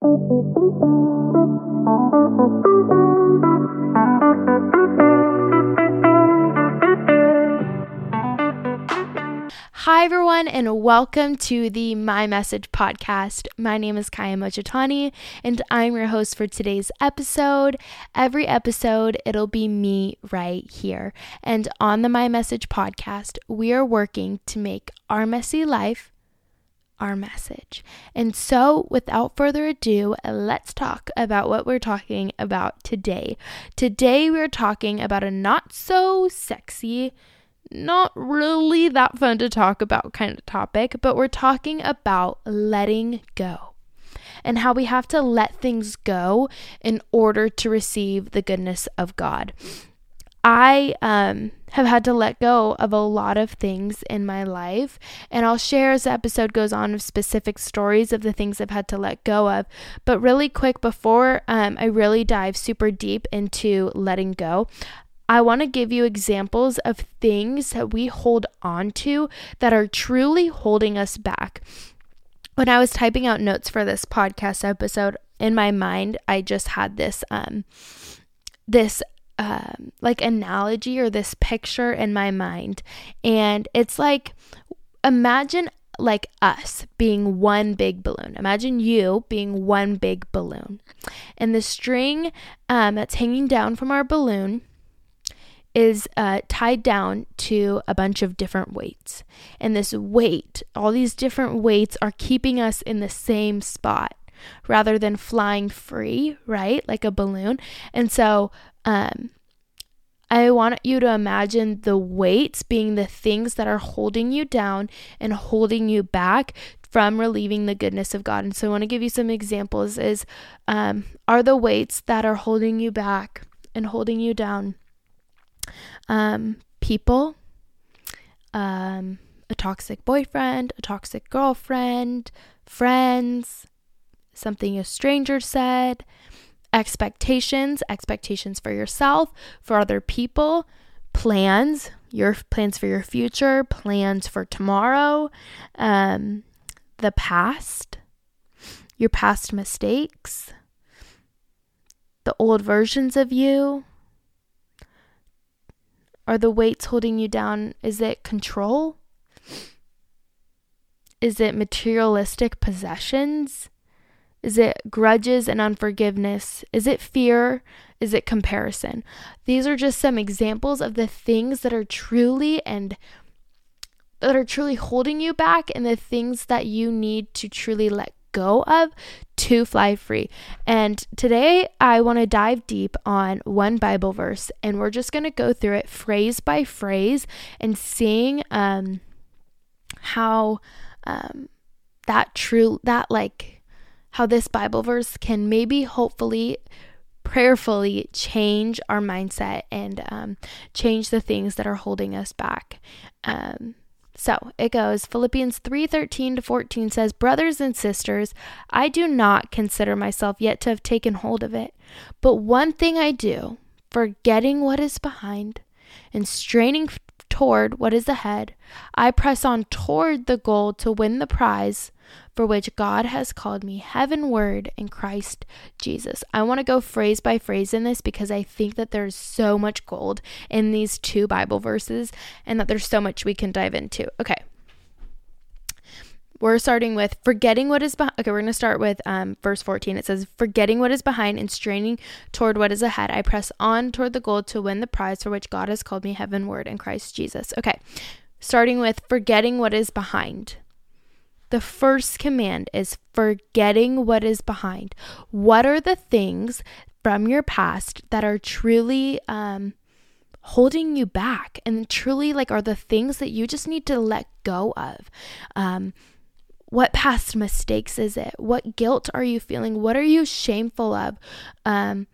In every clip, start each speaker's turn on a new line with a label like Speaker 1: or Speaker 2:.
Speaker 1: Hi, everyone, and welcome to the My Message podcast. My name is Kyia Mochitani, and I'm your host for today's episode. Every episode, it'll be me right here. And on the My Message podcast, we are working to make our messy life our message. And so, without further ado, let's talk about what we're talking about today. Today, we're talking about a not so sexy not really that fun to talk about kind of topic, but we're talking about letting go and how we have to let things go in order to receive the goodness of God. I um, have had to let go of a lot of things in my life, and I'll share as the episode goes on of specific stories of the things I've had to let go of. But really quick, before um, I really dive super deep into letting go, I want to give you examples of things that we hold on to that are truly holding us back. When I was typing out notes for this podcast episode, in my mind, I just had this um this um like analogy or this picture in my mind. And it's like imagine like us being one big balloon. Imagine you being one big balloon. And the string um, that's hanging down from our balloon is uh, tied down to a bunch of different weights. And this weight, all these different weights, are keeping us in the same spot rather than flying free, right? Like a balloon. And so, um, I want you to imagine the weights being the things that are holding you down and holding you back from relieving the goodness of God. And so I want to give you some examples is um, are the weights that are holding you back and holding you down um, people, um, a toxic boyfriend, a toxic girlfriend, friends, something a stranger said, expectations, expectations for yourself, for other people, plans, your plans for your future, plans for tomorrow, um, the past, your past mistakes, the old versions of you, are the weights holding you down? Is it control? Is it materialistic possessions? Is it grudges and unforgiveness? Is it fear? Is it comparison? These are just some examples of the things that are truly and that are truly holding you back and the things that you need to truly let go of to fly free. And today I want to dive deep on one Bible verse and we're just going to go through it phrase by phrase and seeing um how um that true that like how this Bible verse can maybe hopefully prayerfully change our mindset and um, change the things that are holding us back. Um, so it goes Philippians 3:13 to 14 says, "Brothers and sisters, I do not consider myself yet to have taken hold of it, but one thing I do, forgetting what is behind and straining toward what is ahead, I press on toward the goal to win the prize for which God has called me heavenward in Christ Jesus. I want to go phrase by phrase in this because I think that there's so much gold in these two Bible verses and that there's so much we can dive into. Okay. We're starting with forgetting what is behind. Okay, we're going to start with um, verse 14. It says, Forgetting what is behind and straining toward what is ahead, I press on toward the goal to win the prize for which God has called me heavenward in Christ Jesus. Okay, starting with forgetting what is behind. The first command is forgetting what is behind. What are the things from your past that are truly um, holding you back and truly like are the things that you just need to let go of? Um, what past mistakes is it? What guilt are you feeling? What are you shameful of? Um,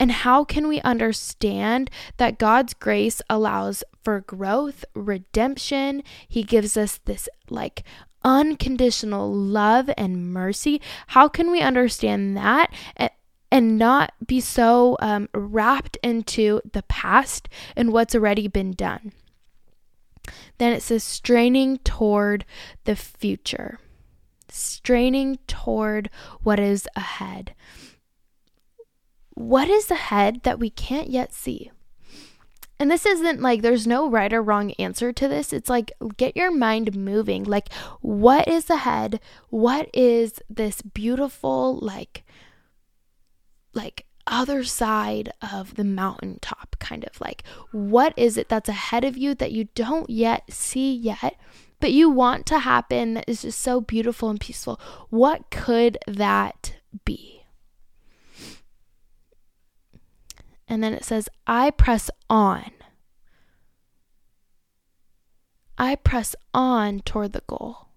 Speaker 1: and how can we understand that God's grace allows for growth, redemption? He gives us this like unconditional love and mercy. How can we understand that? And, not be so um, wrapped into the past and what's already been done. Then it says straining toward the future. straining toward what is ahead. What is ahead that we can't yet see? And this isn't like there's no right or wrong answer to this. It's like get your mind moving. Like, what is ahead? What is this beautiful, like, like other side of the mountaintop kind of like what is it that's ahead of you that you don't yet see yet but you want to happen that is just so beautiful and peaceful what could that be and then it says i press on i press on toward the goal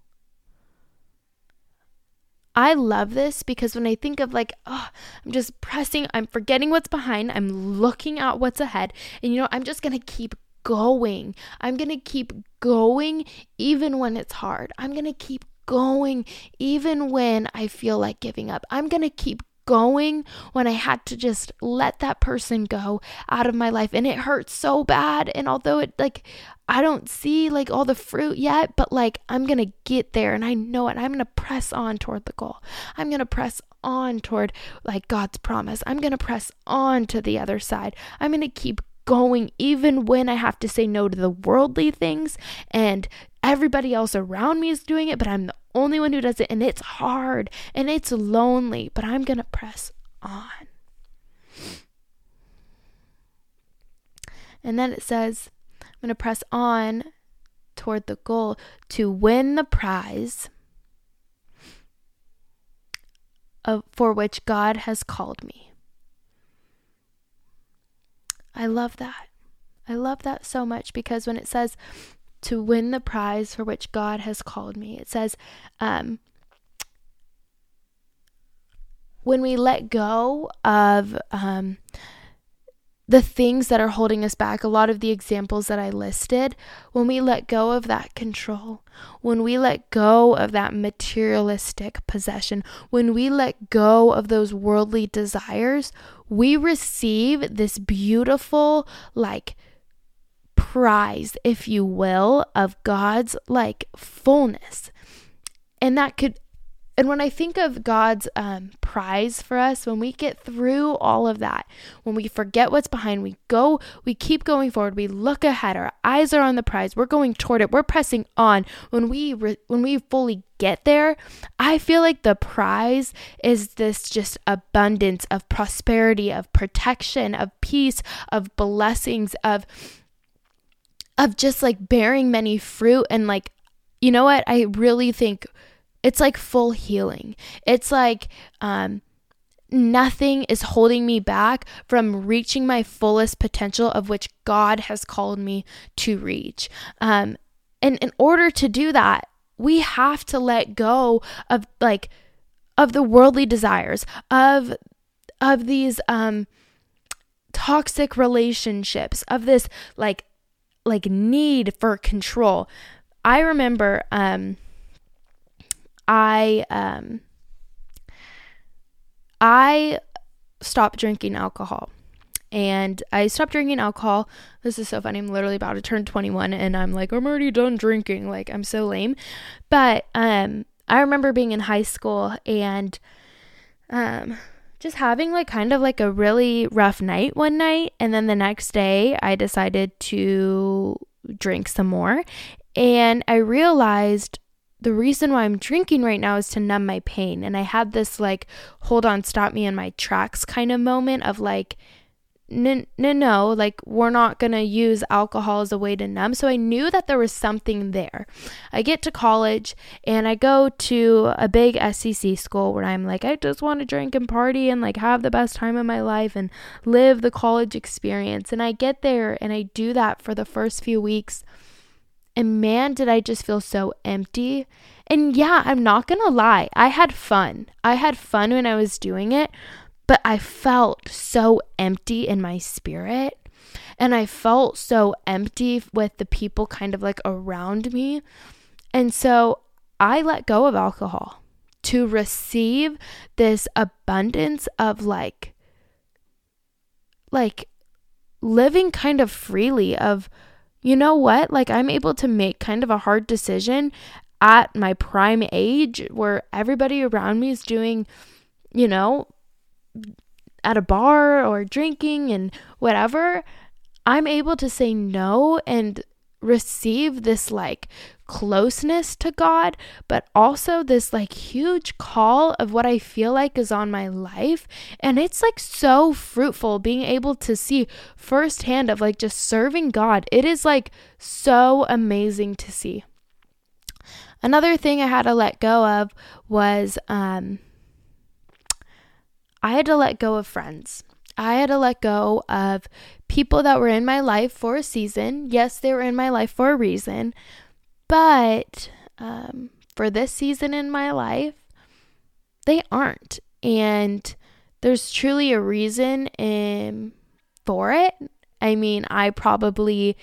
Speaker 1: I love this because when I think of like, oh, I'm just pressing, I'm forgetting what's behind, I'm looking at what's ahead, and you know, I'm just gonna keep going. I'm gonna keep going even when it's hard. I'm gonna keep going even when I feel like giving up. I'm gonna keep going when I had to just let that person go out of my life and it hurts so bad and although it like I don't see like all the fruit yet but like I'm going to get there and I know it I'm going to press on toward the goal. I'm going to press on toward like God's promise. I'm going to press on to the other side. I'm going to keep going even when I have to say no to the worldly things and everybody else around me is doing it, but I'm the only one who does it and it's hard and it's lonely, but I'm going to press on. And then it says, I'm going to press on toward the goal to win the prize of, for which God has called me. I love that. I love that so much because when it says to win the prize for which God has called me, it says, um, when we let go of um, the things that are holding us back, a lot of the examples that I listed, when we let go of that control, when we let go of that materialistic possession, when we let go of those worldly desires, we receive this beautiful, like, prize, if you will, of God's like fullness. And that could and when I think of God's um, prize for us, when we get through all of that, when we forget what's behind, we go, we keep going forward, we look ahead, our eyes are on the prize, we're going toward it, we're pressing on. When we re- when we fully get there, I feel like the prize is this just abundance of prosperity, of protection, of peace, of blessings, of of just like bearing many fruit and like you know what? I really think it's like full healing. It's like um, nothing is holding me back from reaching my fullest potential of which God has called me to reach. Um, and in order to do that, we have to let go of like of the worldly desires of of these um toxic relationships of this like like need for control i remember um I um I stopped drinking alcohol. And I stopped drinking alcohol. This is so funny. I'm literally about to turn 21 and I'm like, I'm already done drinking. Like I'm so lame. But um I remember being in high school and um just having like kind of like a really rough night one night and then the next day I decided to drink some more and I realized the reason why I'm drinking right now is to numb my pain. And I had this like, hold on, stop me in my tracks kind of moment of like, no, no, no, like we're not gonna use alcohol as a way to numb. So I knew that there was something there. I get to college and I go to a big SEC school where I'm like, I just want to drink and party and like have the best time of my life and live the college experience. And I get there and I do that for the first few weeks. And man, did I just feel so empty. And yeah, I'm not gonna lie, I had fun. I had fun when I was doing it, but I felt so empty in my spirit. And I felt so empty with the people kind of like around me. And so I let go of alcohol to receive this abundance of like, like living kind of freely, of you know what? Like, I'm able to make kind of a hard decision at my prime age where everybody around me is doing, you know, at a bar or drinking and whatever, I'm able to say no and receive this like closeness to God, but also this like huge call of what I feel like is on my life. And it's like so fruitful being able to see firsthand of like just serving God. It is like so amazing to see. Another thing I had to let go of was um, I had to let go of friends. I had to let go of people that were in my life for a season. Yes, they were in my life for a reason, but um, for this season in my life, they aren't. And there's truly a reason in, for it. I mean, I probably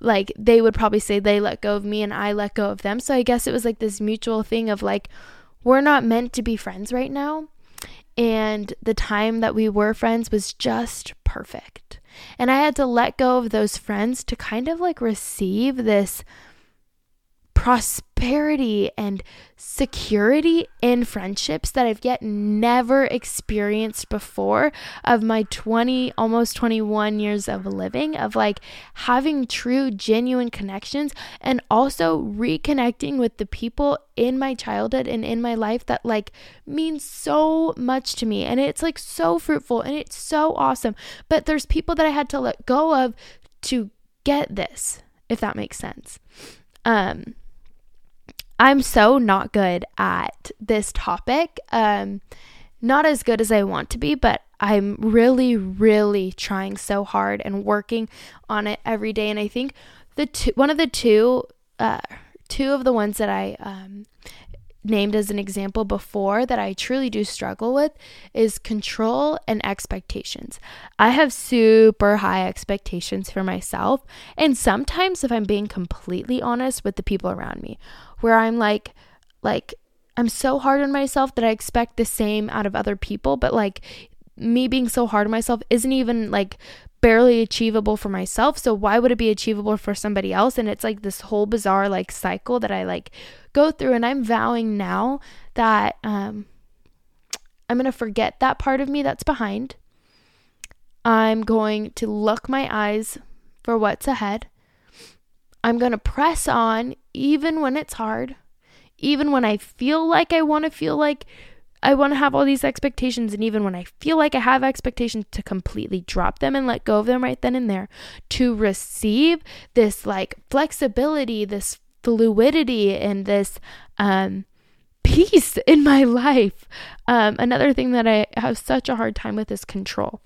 Speaker 1: like they would probably say they let go of me and I let go of them. So I guess it was like this mutual thing of like we're not meant to be friends right now. And the time that we were friends was just perfect. And I had to let go of those friends to kind of like receive this prosperity and security in friendships that I've yet never experienced before of my 20 almost 21 years of living of like having true genuine connections and also reconnecting with the people in my childhood and in my life that like means so much to me. And it's like so fruitful and it's so awesome. But there's people that I had to let go of to get this if that makes sense. Um I'm so not good at this topic. Um, not as good as I want to be, but I'm really, really trying so hard and working on it every day. And I think the two, one of the two, uh, two of the ones that I um, named as an example before that I truly do struggle with is control and expectations. I have super high expectations for myself, and sometimes, if I'm being completely honest with the people around me, where I'm like, like, I'm so hard on myself that I expect the same out of other people, but like me being so hard on myself isn't even like barely achievable for myself. So why would it be achievable for somebody else? And it's like this whole bizarre like cycle that I like go through. And I'm vowing now that um, I'm going to forget that part of me that's behind. I'm going to look my eyes for what's ahead. I'm going to press on even when it's hard, even when I feel like I want to feel like I want to have all these expectations. And even when I feel like I have expectations, to completely drop them and let go of them right then and there, to receive this like flexibility, this fluidity, and this um, peace in my life. Um, another thing that I have such a hard time with is control.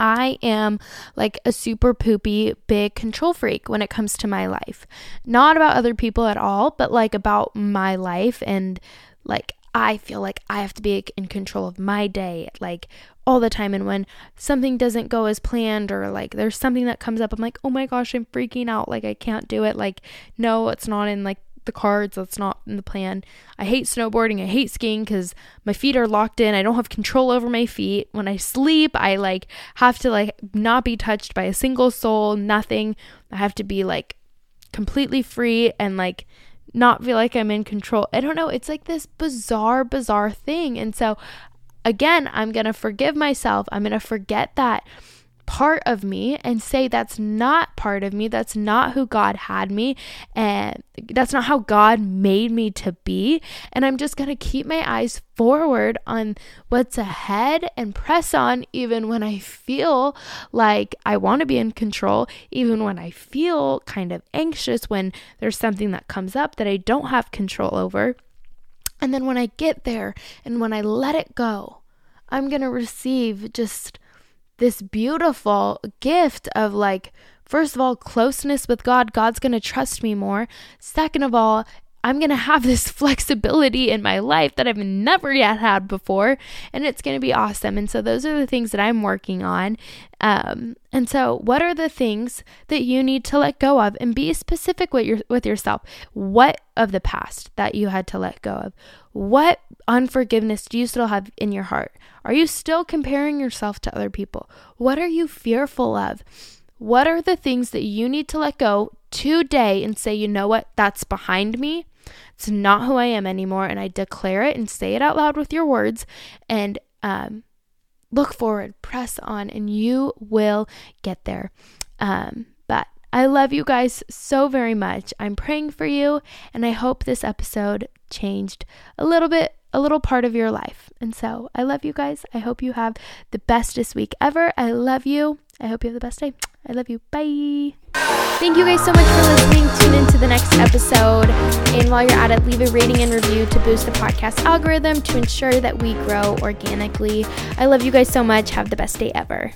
Speaker 1: I am like a super poopy big control freak when it comes to my life. Not about other people at all, but like about my life and like I feel like I have to be in control of my day like all the time and when something doesn't go as planned or like there's something that comes up I'm like, "Oh my gosh, I'm freaking out. Like I can't do it." Like no, it's not in like the cards. That's not in the plan. I hate snowboarding. I hate skiing because my feet are locked in. I don't have control over my feet. When I sleep, I like have to like not be touched by a single soul, nothing. I have to be like completely free and like not feel like I'm in control. I don't know. It's like this bizarre, bizarre thing. And so, again, I'm going to forgive myself. I'm going to forget that part of me and say that's not part of me. That's not who God had me. And that's not how God made me to be. And I'm just going to keep my eyes forward on what's ahead and press on even when I feel like I want to be in control, even when I feel kind of anxious when there's something that comes up that I don't have control over. And then when I get there and when I let it go, I'm going to receive just this beautiful gift of like, first of all, closeness with God. God's going to trust me more. Second of all, I'm going to have this flexibility in my life that I've never yet had before, and it's going to be awesome. And so, those are the things that I'm working on. Um, and so, what are the things that you need to let go of? And be specific with, your, with yourself. What of the past that you had to let go of? What unforgiveness do you still have in your heart? Are you still comparing yourself to other people? What are you fearful of? What are the things that you need to let go today and say, you know what, that's behind me? It's not who I am anymore. And I declare it and say it out loud with your words and um, look forward, press on, and you will get there. Um, but I love you guys so very much. I'm praying for you, and I hope this episode changed a little bit, a little part of your life. And so I love you guys. I hope you have the bestest week ever. I love you. I hope you have the best day. I love you. Bye. Thank you guys so much for listening. Tune in to the next episode. And while you're at it, leave a rating and review to boost the podcast algorithm to ensure that we grow organically. I love you guys so much. Have the best day ever.